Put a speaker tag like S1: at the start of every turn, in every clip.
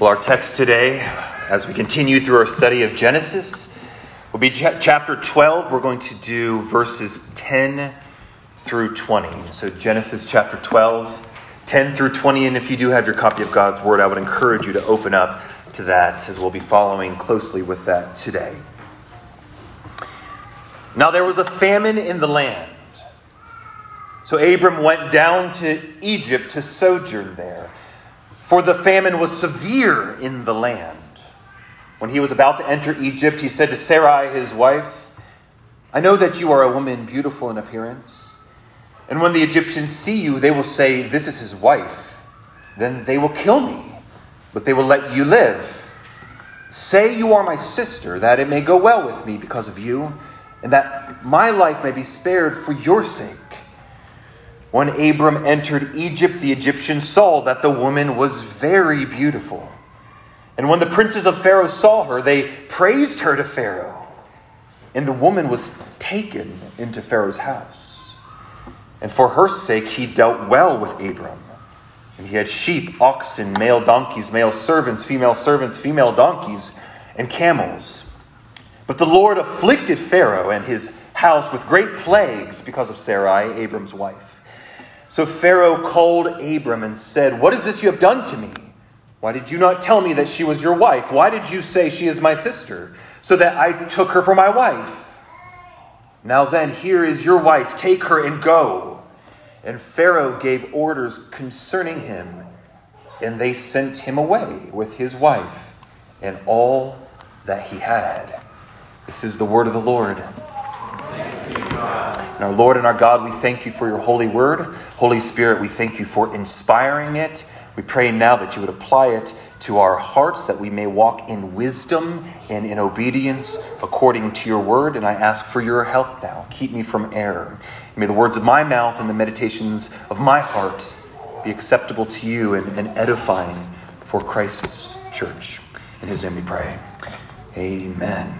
S1: Well, our text today, as we continue through our study of Genesis, will be chapter 12. We're going to do verses 10 through 20. So, Genesis chapter 12, 10 through 20. And if you do have your copy of God's Word, I would encourage you to open up to that as we'll be following closely with that today. Now, there was a famine in the land. So, Abram went down to Egypt to sojourn there for the famine was severe in the land. When he was about to enter Egypt, he said to Sarai, his wife, I know that you are a woman beautiful in appearance. And when the Egyptians see you, they will say, This is his wife. Then they will kill me, but they will let you live. Say you are my sister, that it may go well with me because of you, and that my life may be spared for your sake. When Abram entered Egypt, the Egyptians saw that the woman was very beautiful. And when the princes of Pharaoh saw her, they praised her to Pharaoh. And the woman was taken into Pharaoh's house. And for her sake, he dealt well with Abram. And he had sheep, oxen, male donkeys, male servants, female servants, female donkeys, and camels. But the Lord afflicted Pharaoh and his house with great plagues because of Sarai, Abram's wife. So Pharaoh called Abram and said, What is this you have done to me? Why did you not tell me that she was your wife? Why did you say she is my sister, so that I took her for my wife? Now then, here is your wife. Take her and go. And Pharaoh gave orders concerning him, and they sent him away with his wife and all that he had. This is the word of the Lord. And our Lord and our God, we thank you for your holy word. Holy Spirit, we thank you for inspiring it. We pray now that you would apply it to our hearts, that we may walk in wisdom and in obedience according to your word. And I ask for your help now. Keep me from error. May the words of my mouth and the meditations of my heart be acceptable to you and, and edifying for Christ's church. In his name we pray. Amen.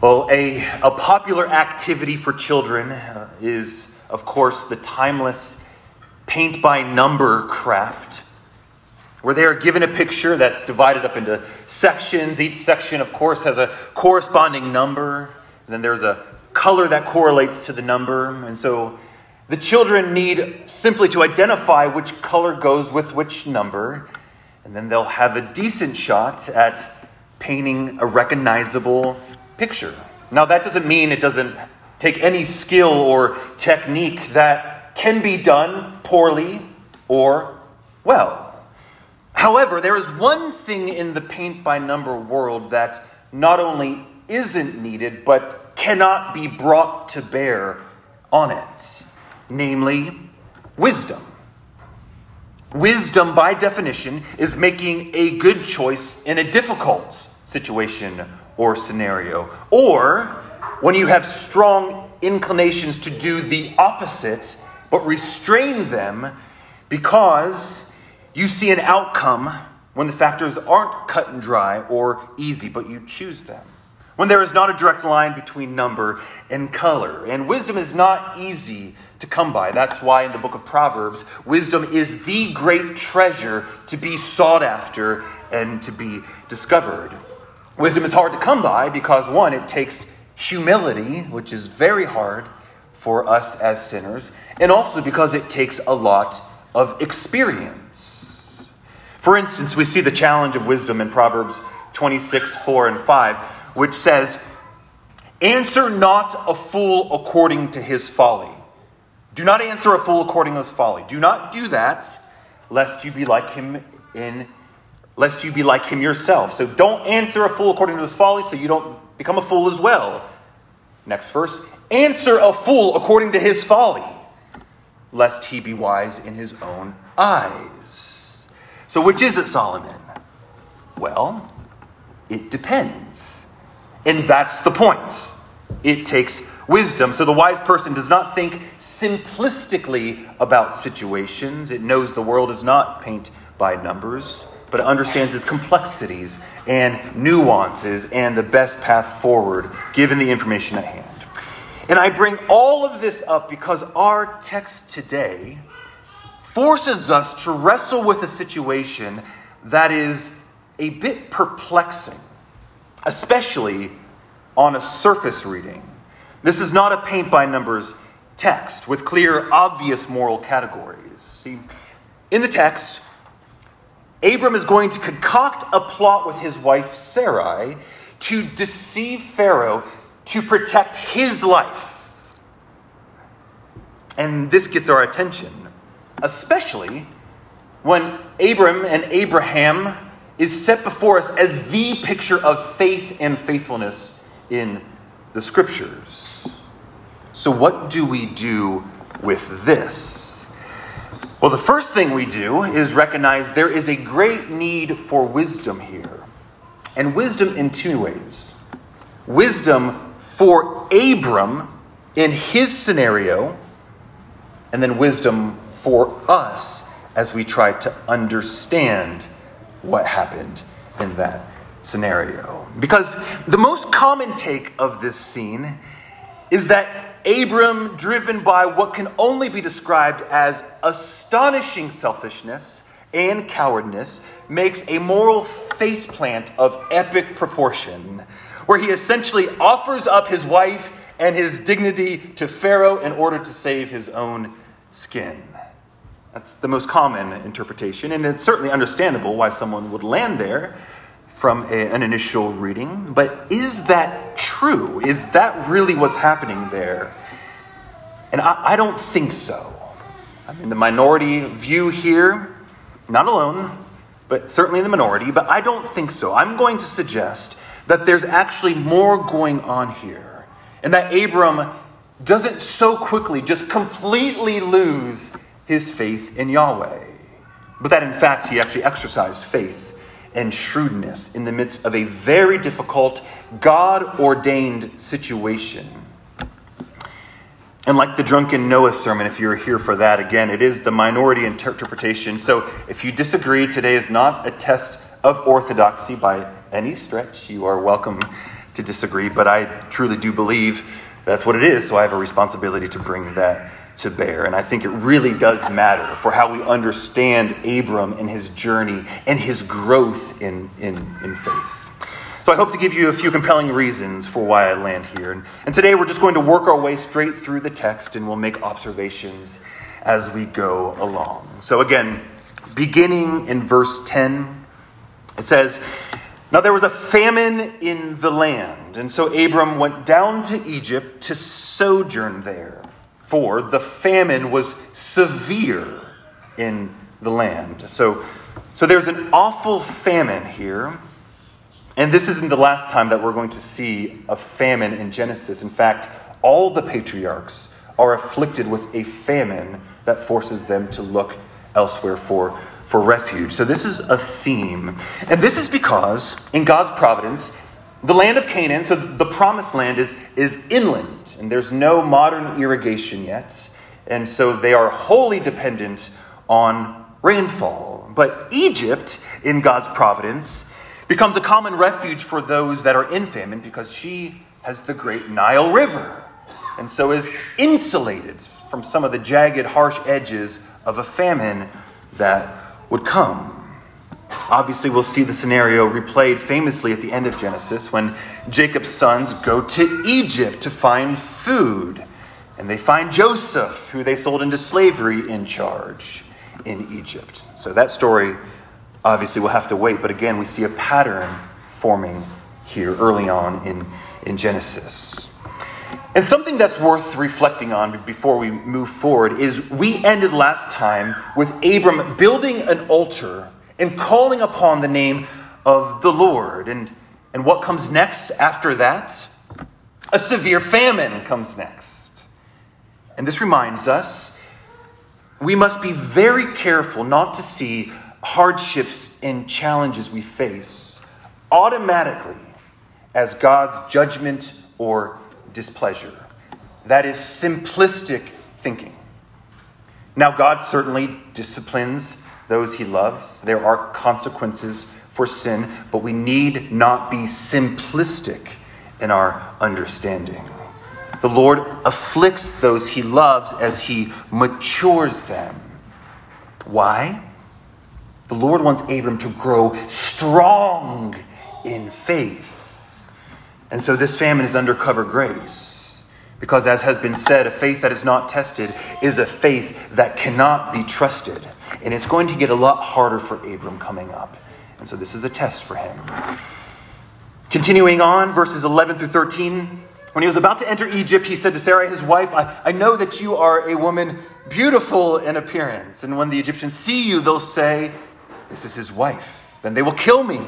S1: Well, a, a popular activity for children uh, is, of course, the timeless paint by number craft, where they are given a picture that's divided up into sections. Each section, of course, has a corresponding number, and then there's a color that correlates to the number. And so the children need simply to identify which color goes with which number, and then they'll have a decent shot at painting a recognizable picture. Now, that doesn't mean it doesn't take any skill or technique that can be done poorly or well. However, there is one thing in the paint by number world that not only isn't needed, but cannot be brought to bear on it namely, wisdom. Wisdom, by definition, is making a good choice in a difficult situation or scenario. Or when you have strong inclinations to do the opposite, but restrain them because you see an outcome when the factors aren't cut and dry or easy, but you choose them. When there is not a direct line between number and color. And wisdom is not easy to come by. That's why in the book of Proverbs, wisdom is the great treasure to be sought after and to be discovered. Wisdom is hard to come by because, one, it takes humility, which is very hard for us as sinners, and also because it takes a lot of experience. For instance, we see the challenge of wisdom in Proverbs 26, 4 and 5, which says, Answer not a fool according to his folly. Do not answer a fool according to his folly. Do not do that, lest you be like him in lest you be like him yourself. So don't answer a fool according to his folly, so you don't become a fool as well. Next verse Answer a fool according to his folly, lest he be wise in his own eyes. So, which is it, Solomon? Well, it depends. And that's the point. It takes wisdom. So the wise person does not think simplistically about situations. It knows the world is not paint by numbers but understands its complexities and nuances and the best path forward given the information at hand. And I bring all of this up because our text today forces us to wrestle with a situation that is a bit perplexing, especially on a surface reading. This is not a paint by numbers text with clear, obvious moral categories. See, in the text, Abram is going to concoct a plot with his wife Sarai to deceive Pharaoh to protect his life. And this gets our attention, especially when Abram and Abraham is set before us as the picture of faith and faithfulness in the scriptures. So, what do we do with this? Well, the first thing we do is recognize there is a great need for wisdom here. And wisdom in two ways wisdom for Abram in his scenario, and then wisdom for us as we try to understand what happened in that scenario. Because the most common take of this scene is that Abram, driven by what can only be described as astonishing selfishness and cowardness, makes a moral faceplant of epic proportion, where he essentially offers up his wife and his dignity to Pharaoh in order to save his own skin. That's the most common interpretation, and it's certainly understandable why someone would land there from a, an initial reading. But is that true? Is that really what's happening there? And I, I don't think so. I'm in the minority view here, not alone, but certainly in the minority, but I don't think so. I'm going to suggest that there's actually more going on here, and that Abram doesn't so quickly just completely lose his faith in Yahweh, but that in fact he actually exercised faith and shrewdness in the midst of a very difficult, God ordained situation. And like the drunken Noah sermon, if you're here for that, again, it is the minority interpretation. So if you disagree, today is not a test of orthodoxy by any stretch. You are welcome to disagree, but I truly do believe that's what it is, so I have a responsibility to bring that to bear. And I think it really does matter for how we understand Abram and his journey and his growth in, in, in faith. So I hope to give you a few compelling reasons for why I land here. And, and today we're just going to work our way straight through the text and we'll make observations as we go along. So again, beginning in verse 10, it says, Now there was a famine in the land, and so Abram went down to Egypt to sojourn there for the famine was severe in the land. So, so there's an awful famine here. And this isn't the last time that we're going to see a famine in Genesis. In fact, all the patriarchs are afflicted with a famine that forces them to look elsewhere for, for refuge. So, this is a theme. And this is because, in God's providence, the land of Canaan, so the promised land, is, is inland, and there's no modern irrigation yet. And so they are wholly dependent on rainfall. But Egypt, in God's providence, becomes a common refuge for those that are in famine because she has the great Nile River, and so is insulated from some of the jagged, harsh edges of a famine that would come. Obviously, we'll see the scenario replayed famously at the end of Genesis when Jacob's sons go to Egypt to find food. And they find Joseph, who they sold into slavery, in charge in Egypt. So that story obviously will have to wait. But again, we see a pattern forming here early on in, in Genesis. And something that's worth reflecting on before we move forward is we ended last time with Abram building an altar and calling upon the name of the Lord. And, and what comes next after that? A severe famine comes next. And this reminds us we must be very careful not to see hardships and challenges we face automatically as God's judgment or displeasure. That is simplistic thinking. Now, God certainly disciplines those he loves. There are consequences for sin, but we need not be simplistic in our understanding. The Lord afflicts those he loves as he matures them. Why? The Lord wants Abram to grow strong in faith. And so this famine is undercover grace. Because, as has been said, a faith that is not tested is a faith that cannot be trusted. And it's going to get a lot harder for Abram coming up. And so this is a test for him. Continuing on, verses 11 through 13. When he was about to enter Egypt, he said to Sarai, his wife, I, I know that you are a woman beautiful in appearance. And when the Egyptians see you, they'll say, This is his wife. Then they will kill me.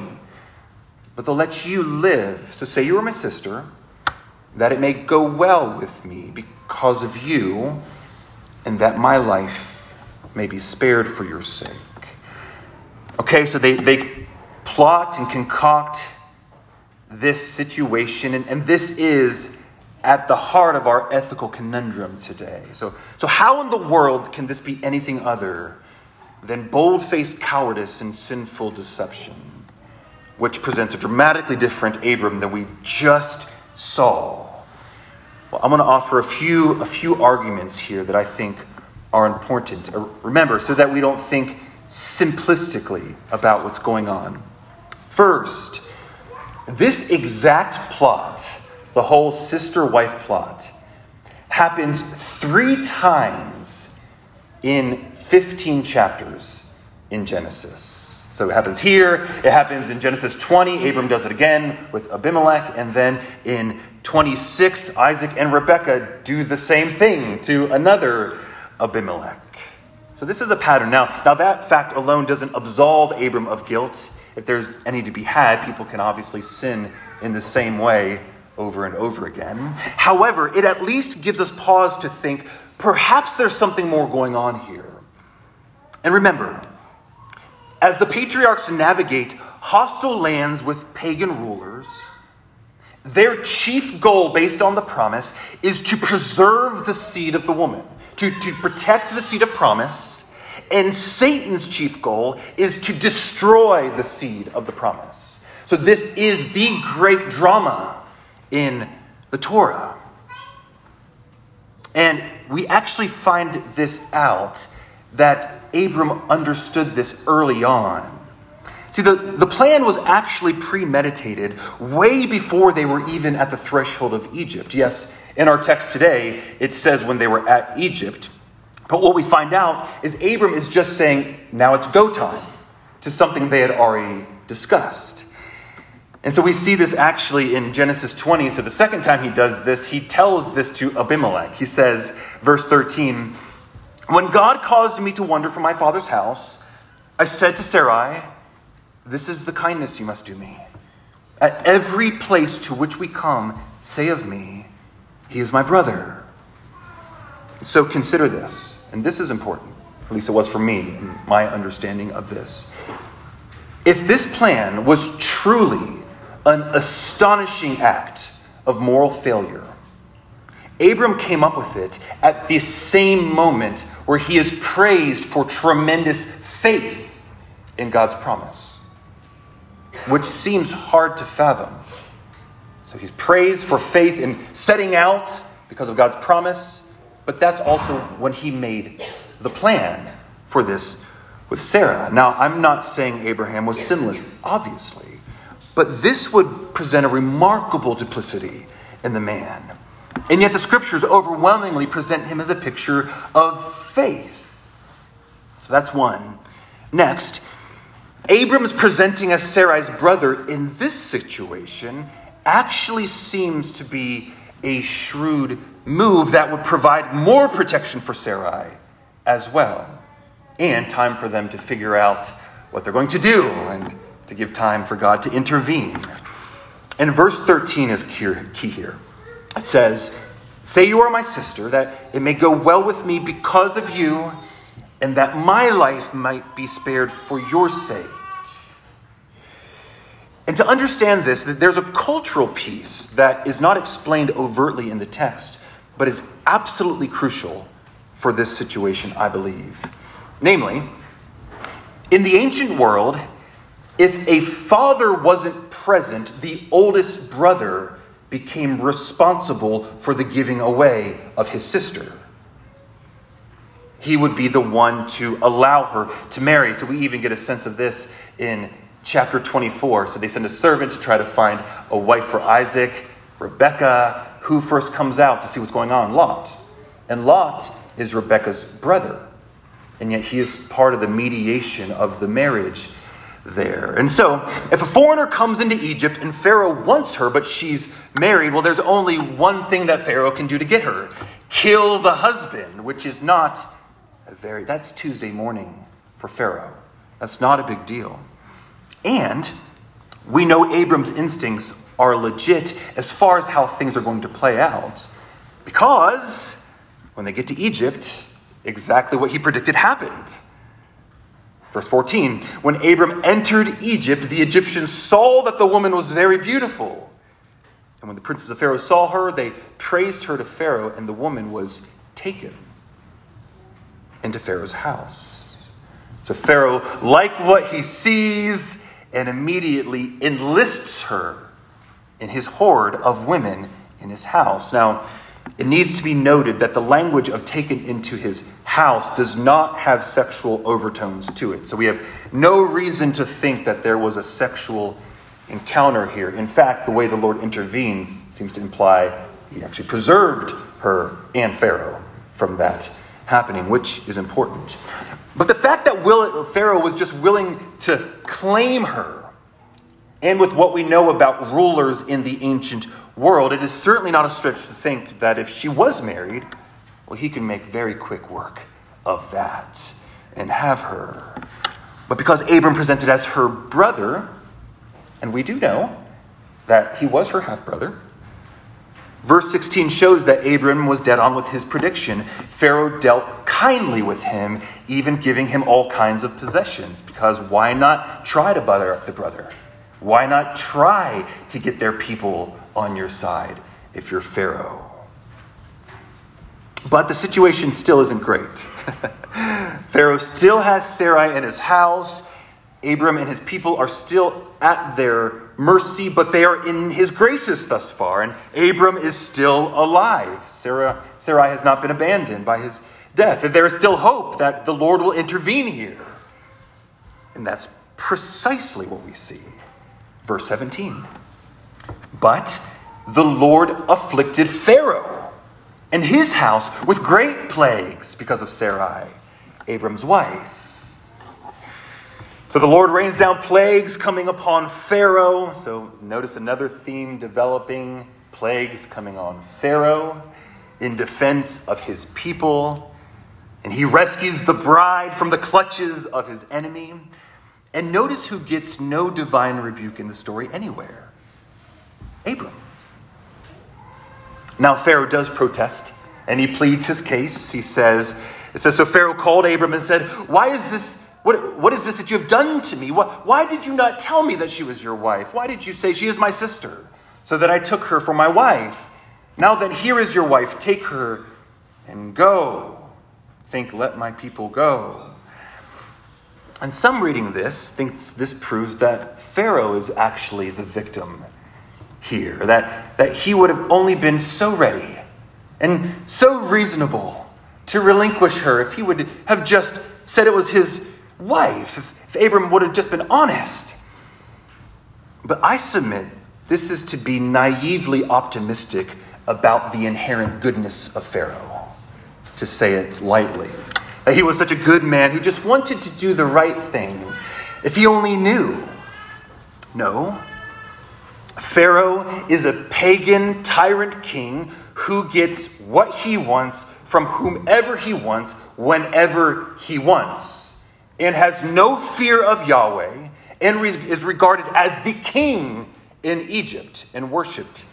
S1: But they'll let you live. So say you are my sister, that it may go well with me because of you, and that my life may be spared for your sake. Okay, so they, they plot and concoct this situation, and, and this is at the heart of our ethical conundrum today. So, so, how in the world can this be anything other than bold faced cowardice and sinful deception, which presents a dramatically different Abram than we just saw? Well, I'm going to offer a few, a few arguments here that I think are important. Uh, remember, so that we don't think simplistically about what's going on. First, this exact plot, the whole sister wife plot, happens three times in 15 chapters in Genesis. So it happens here, it happens in Genesis 20, Abram does it again with Abimelech, and then in 26, Isaac and Rebekah do the same thing to another Abimelech. So this is a pattern. Now, now that fact alone doesn't absolve Abram of guilt if there's any to be had, people can obviously sin in the same way over and over again. However, it at least gives us pause to think perhaps there's something more going on here. And remember, as the patriarchs navigate hostile lands with pagan rulers, their chief goal, based on the promise, is to preserve the seed of the woman, to, to protect the seed of promise and Satan's chief goal is to destroy the seed of the promise. So, this is the great drama in the Torah. And we actually find this out that Abram understood this early on. See, the, the plan was actually premeditated way before they were even at the threshold of Egypt. Yes, in our text today, it says when they were at Egypt, but what we find out is Abram is just saying, now it's go time, to something they had already discussed. And so we see this actually in Genesis 20. So the second time he does this, he tells this to Abimelech. He says, verse 13, When God caused me to wander from my father's house, I said to Sarai, This is the kindness you must do me. At every place to which we come, say of me, He is my brother. So consider this. And this is important, at least it was for me in my understanding of this. If this plan was truly an astonishing act of moral failure, Abram came up with it at the same moment where he is praised for tremendous faith in God's promise, which seems hard to fathom. So he's praised for faith in setting out because of God's promise, but that's also when he made the plan for this with Sarah. Now, I'm not saying Abraham was sinless, obviously, but this would present a remarkable duplicity in the man. And yet, the scriptures overwhelmingly present him as a picture of faith. So that's one. Next, Abram's presenting as Sarai's brother in this situation actually seems to be a shrewd move that would provide more protection for Sarai as well, and time for them to figure out what they're going to do and to give time for God to intervene. And verse 13 is key here. It says, Say you are my sister, that it may go well with me because of you, and that my life might be spared for your sake. And to understand this, that there's a cultural piece that is not explained overtly in the text, but is absolutely crucial for this situation, I believe. Namely, in the ancient world, if a father wasn't present, the oldest brother became responsible for the giving away of his sister. He would be the one to allow her to marry. So we even get a sense of this in chapter 24. So they send a servant to try to find a wife for Isaac. Rebecca, who first comes out to see what's going on? Lot. And Lot is Rebecca's brother. And yet he is part of the mediation of the marriage there. And so, if a foreigner comes into Egypt and Pharaoh wants her, but she's married, well, there's only one thing that Pharaoh can do to get her kill the husband, which is not a very, that's Tuesday morning for Pharaoh. That's not a big deal. And we know Abram's instincts are legit as far as how things are going to play out. Because when they get to Egypt, exactly what he predicted happened. Verse 14 When Abram entered Egypt, the Egyptians saw that the woman was very beautiful. And when the princes of Pharaoh saw her, they praised her to Pharaoh, and the woman was taken into Pharaoh's house. So Pharaoh like what he sees and immediately enlists her in his horde of women in his house. Now, it needs to be noted that the language of taken into his house does not have sexual overtones to it. So we have no reason to think that there was a sexual encounter here. In fact, the way the Lord intervenes seems to imply he actually preserved her and Pharaoh from that happening, which is important. But the fact that Will, Pharaoh was just willing to claim her, and with what we know about rulers in the ancient world, it is certainly not a stretch to think that if she was married, well, he can make very quick work of that and have her. But because Abram presented as her brother, and we do know that he was her half brother, verse 16 shows that Abram was dead on with his prediction. Pharaoh dealt kindly with him, even giving him all kinds of possessions, because why not try to butter up the brother? Why not try to get their people on your side if you're Pharaoh? But the situation still isn't great. Pharaoh still has Sarai in his house. Abram and his people are still at their mercy, but they are in his graces thus far. And Abram is still alive. Sarah, Sarai has not been abandoned by his death. and There is still hope that the Lord will intervene here. And that's precisely what we see. Verse 17. But the Lord afflicted Pharaoh and his house with great plagues because of Sarai, Abram's wife. So the Lord rains down plagues coming upon Pharaoh. So notice another theme developing plagues coming on Pharaoh in defense of his people. And he rescues the bride from the clutches of his enemy. And notice who gets no divine rebuke in the story anywhere Abram. Now, Pharaoh does protest and he pleads his case. He says, It says, So Pharaoh called Abram and said, Why is this? What, what is this that you have done to me? What, why did you not tell me that she was your wife? Why did you say she is my sister? So that I took her for my wife. Now then, here is your wife. Take her and go. Think, let my people go. And some reading this thinks this proves that Pharaoh is actually the victim here, that, that he would have only been so ready and so reasonable to relinquish her if he would have just said it was his wife, if, if Abram would have just been honest. But I submit this is to be naively optimistic about the inherent goodness of Pharaoh, to say it lightly. That he was such a good man who just wanted to do the right thing if he only knew. No. Pharaoh is a pagan tyrant king who gets what he wants from whomever he wants, whenever he wants, and has no fear of Yahweh, and is regarded as the king in Egypt and worshiped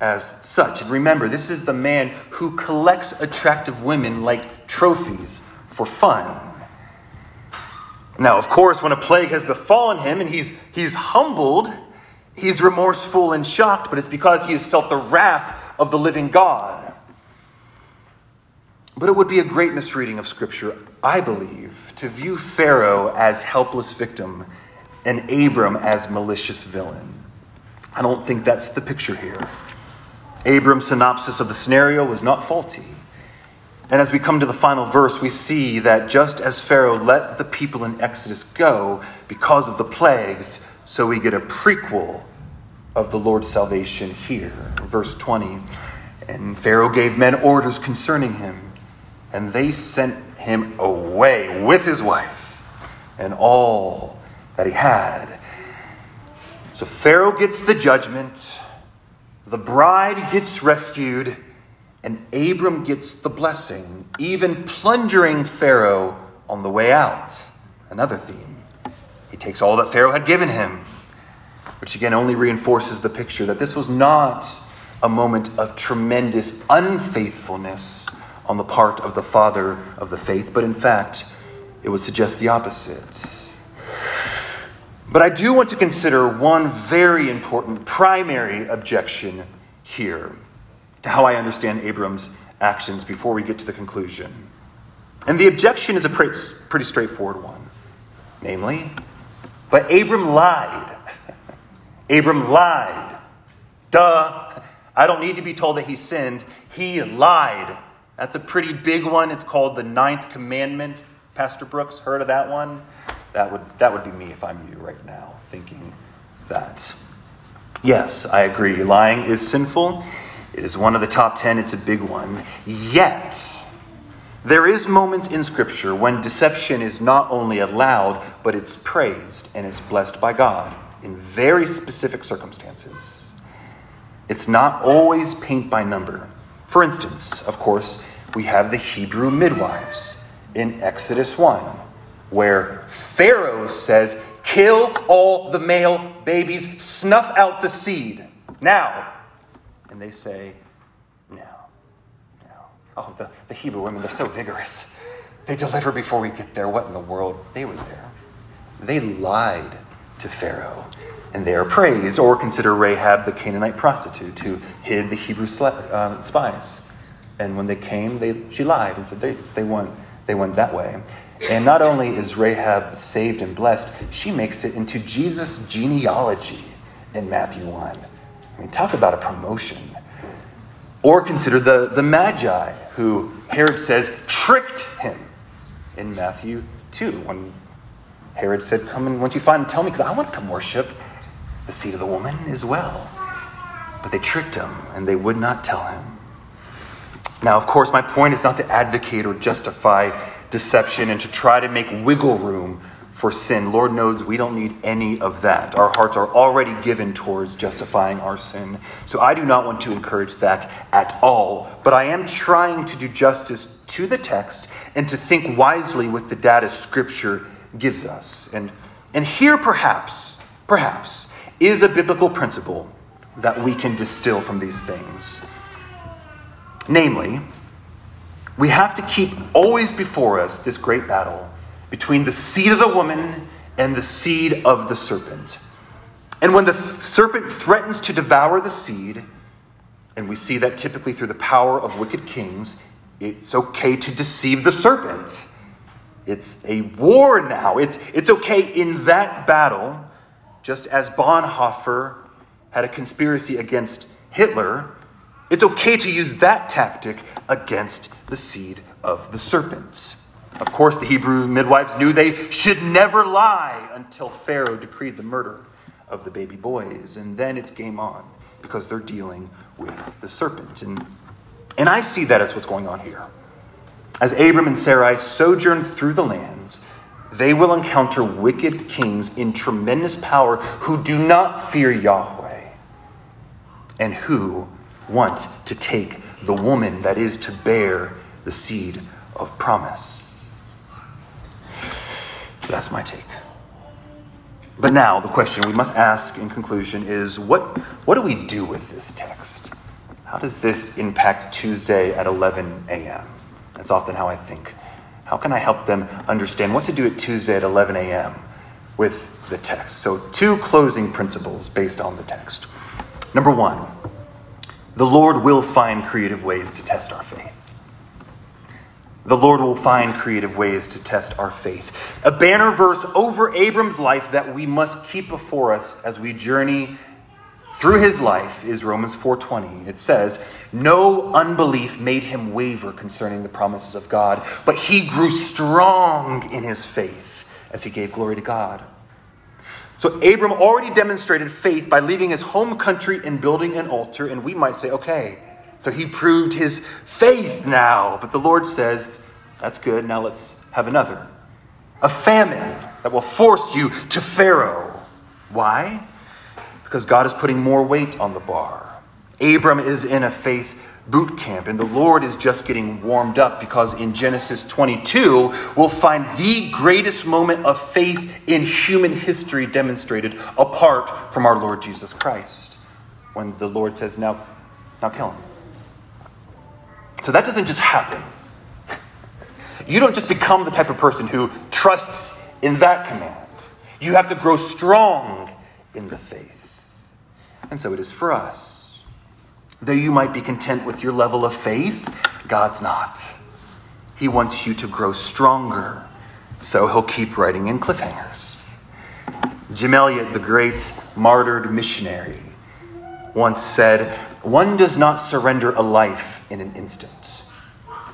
S1: as such. And remember, this is the man who collects attractive women like trophies for fun. Now, of course, when a plague has befallen him and he's, he's humbled, he's remorseful and shocked, but it's because he has felt the wrath of the living God. But it would be a great misreading of Scripture, I believe, to view Pharaoh as helpless victim and Abram as malicious villain. I don't think that's the picture here. Abram's synopsis of the scenario was not faulty. And as we come to the final verse, we see that just as Pharaoh let the people in Exodus go because of the plagues, so we get a prequel of the Lord's salvation here. Verse 20 And Pharaoh gave men orders concerning him, and they sent him away with his wife and all that he had. So Pharaoh gets the judgment, the bride gets rescued, and Abram gets the blessing, even plundering Pharaoh on the way out. Another theme. He takes all that Pharaoh had given him which again only reinforces the picture that this was not a moment of tremendous unfaithfulness on the part of the father of the faith, but in fact, it would suggest the opposite. But I do want to consider one very important primary objection here to how I understand Abram's actions before we get to the conclusion. And the objection is a pretty straightforward one. Namely, but Abram lied Abram lied. Duh. I don't need to be told that he sinned. He lied. That's a pretty big one. It's called the ninth commandment. Pastor Brooks, heard of that one? That would, that would be me if I'm you right now, thinking that. Yes, I agree. Lying is sinful. It is one of the top ten. It's a big one. Yet, there is moments in Scripture when deception is not only allowed, but it's praised and it's blessed by God in very specific circumstances. It's not always paint by number. For instance, of course, we have the Hebrew midwives in Exodus 1, where Pharaoh says, Kill all the male babies, snuff out the seed. Now. And they say, No, no. Oh, the, the Hebrew women, they're so vigorous. They deliver before we get there. What in the world? They were there. They lied to Pharaoh. And they are praised. Or consider Rahab, the Canaanite prostitute, who hid the Hebrew uh, spies. And when they came, they, she lied and said they, they, went, they went that way. And not only is Rahab saved and blessed, she makes it into Jesus' genealogy in Matthew 1. I mean, talk about a promotion. Or consider the, the Magi, who Herod says tricked him in Matthew 2 when Herod said, Come and once you find tell me, because I want to come worship the seed of the woman as well. But they tricked him and they would not tell him. Now, of course, my point is not to advocate or justify deception and to try to make wiggle room for sin. Lord knows we don't need any of that. Our hearts are already given towards justifying our sin. So I do not want to encourage that at all. But I am trying to do justice to the text and to think wisely with the data Scripture gives us. And, and here, perhaps, perhaps, is a biblical principle that we can distill from these things. Namely, we have to keep always before us this great battle between the seed of the woman and the seed of the serpent. And when the serpent threatens to devour the seed, and we see that typically through the power of wicked kings, it's okay to deceive the serpent. It's a war now. It's, it's okay in that battle, just as Bonhoeffer had a conspiracy against Hitler, it's okay to use that tactic against the seed of the serpent. Of course, the Hebrew midwives knew they should never lie until Pharaoh decreed the murder of the baby boys. And then it's game on because they're dealing with the serpent. And, and I see that as what's going on here. As Abram and Sarai sojourn through the lands, they will encounter wicked kings in tremendous power who do not fear Yahweh and who want to take the woman that is to bear the seed of promise. So that's my take. But now, the question we must ask in conclusion is what, what do we do with this text? How does this impact Tuesday at 11 a.m.? That's often how I think. How can I help them understand what to do at Tuesday at 11 a.m. with the text? So, two closing principles based on the text. Number one, the Lord will find creative ways to test our faith. The Lord will find creative ways to test our faith. A banner verse over Abram's life that we must keep before us as we journey through his life is Romans 4:20. It says, "No unbelief made him waver concerning the promises of God, but he grew strong in his faith as he gave glory to God." So Abram already demonstrated faith by leaving his home country and building an altar, and we might say, "Okay, so he proved his faith now." But the Lord says, "That's good. Now let's have another. A famine that will force you to Pharaoh." Why? Because God is putting more weight on the bar. Abram is in a faith boot camp, and the Lord is just getting warmed up because in Genesis 22, we'll find the greatest moment of faith in human history demonstrated apart from our Lord Jesus Christ. When the Lord says, Now, now kill him. So that doesn't just happen. You don't just become the type of person who trusts in that command. You have to grow strong in the faith. And so it is for us. Though you might be content with your level of faith, God's not. He wants you to grow stronger, so he'll keep writing in cliffhangers. Jim Elliot, the great martyred missionary, once said, One does not surrender a life in an instant.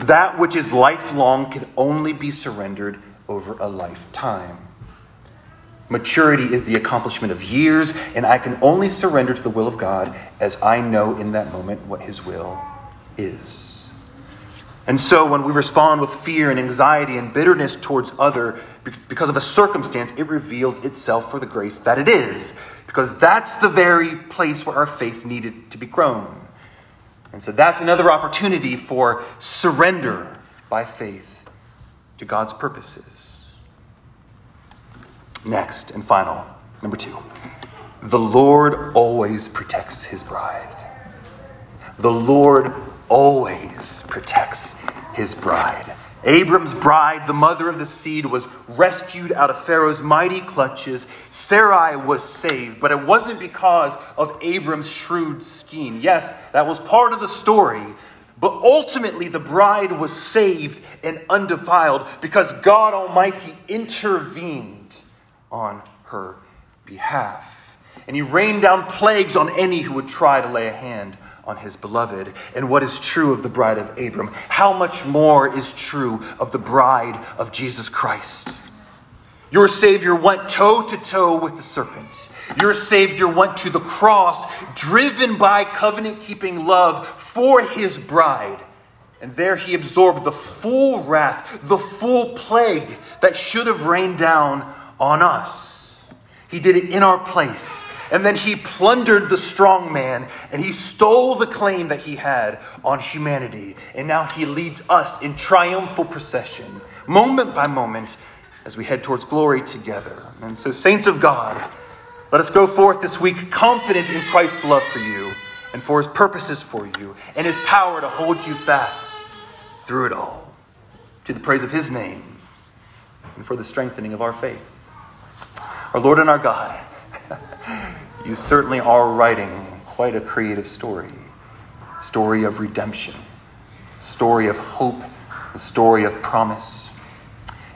S1: That which is lifelong can only be surrendered over a lifetime. Maturity is the accomplishment of years, and I can only surrender to the will of God as I know in that moment what His will is. And so, when we respond with fear and anxiety and bitterness towards other because of a circumstance, it reveals itself for the grace that it is, because that's the very place where our faith needed to be grown. And so, that's another opportunity for surrender by faith to God's purposes. Next and final, number two. The Lord always protects his bride. The Lord always protects his bride. Abram's bride, the mother of the seed, was rescued out of Pharaoh's mighty clutches. Sarai was saved, but it wasn't because of Abram's shrewd scheme. Yes, that was part of the story, but ultimately the bride was saved and undefiled because God Almighty intervened on her behalf. And he rained down plagues on any who would try to lay a hand on his beloved. And what is true of the bride of Abram, how much more is true of the bride of Jesus Christ? Your Savior went toe to toe with the serpent. Your Savior went to the cross, driven by covenant keeping love for his bride. And there he absorbed the full wrath, the full plague that should have rained down on us. He did it in our place. And then he plundered the strong man and he stole the claim that he had on humanity. And now he leads us in triumphal procession, moment by moment, as we head towards glory together. And so, saints of God, let us go forth this week confident in Christ's love for you and for his purposes for you and his power to hold you fast through it all. To the praise of his name and for the strengthening of our faith. Our Lord and our God, you certainly are writing quite a creative story. Story of redemption, story of hope, a story of promise.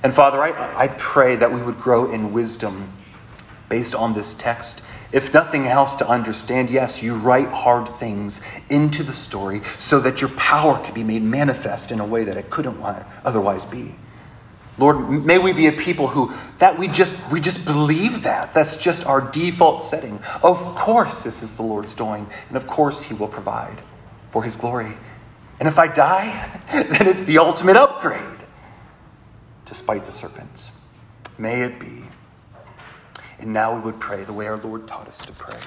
S1: And Father, I, I pray that we would grow in wisdom based on this text. If nothing else, to understand, yes, you write hard things into the story so that your power can be made manifest in a way that it couldn't otherwise be. Lord, may we be a people who that we just we just believe that. That's just our default setting. Of course this is the Lord's doing, and of course he will provide for his glory. And if I die, then it's the ultimate upgrade despite the serpents. May it be. And now we would pray the way our Lord taught us to pray.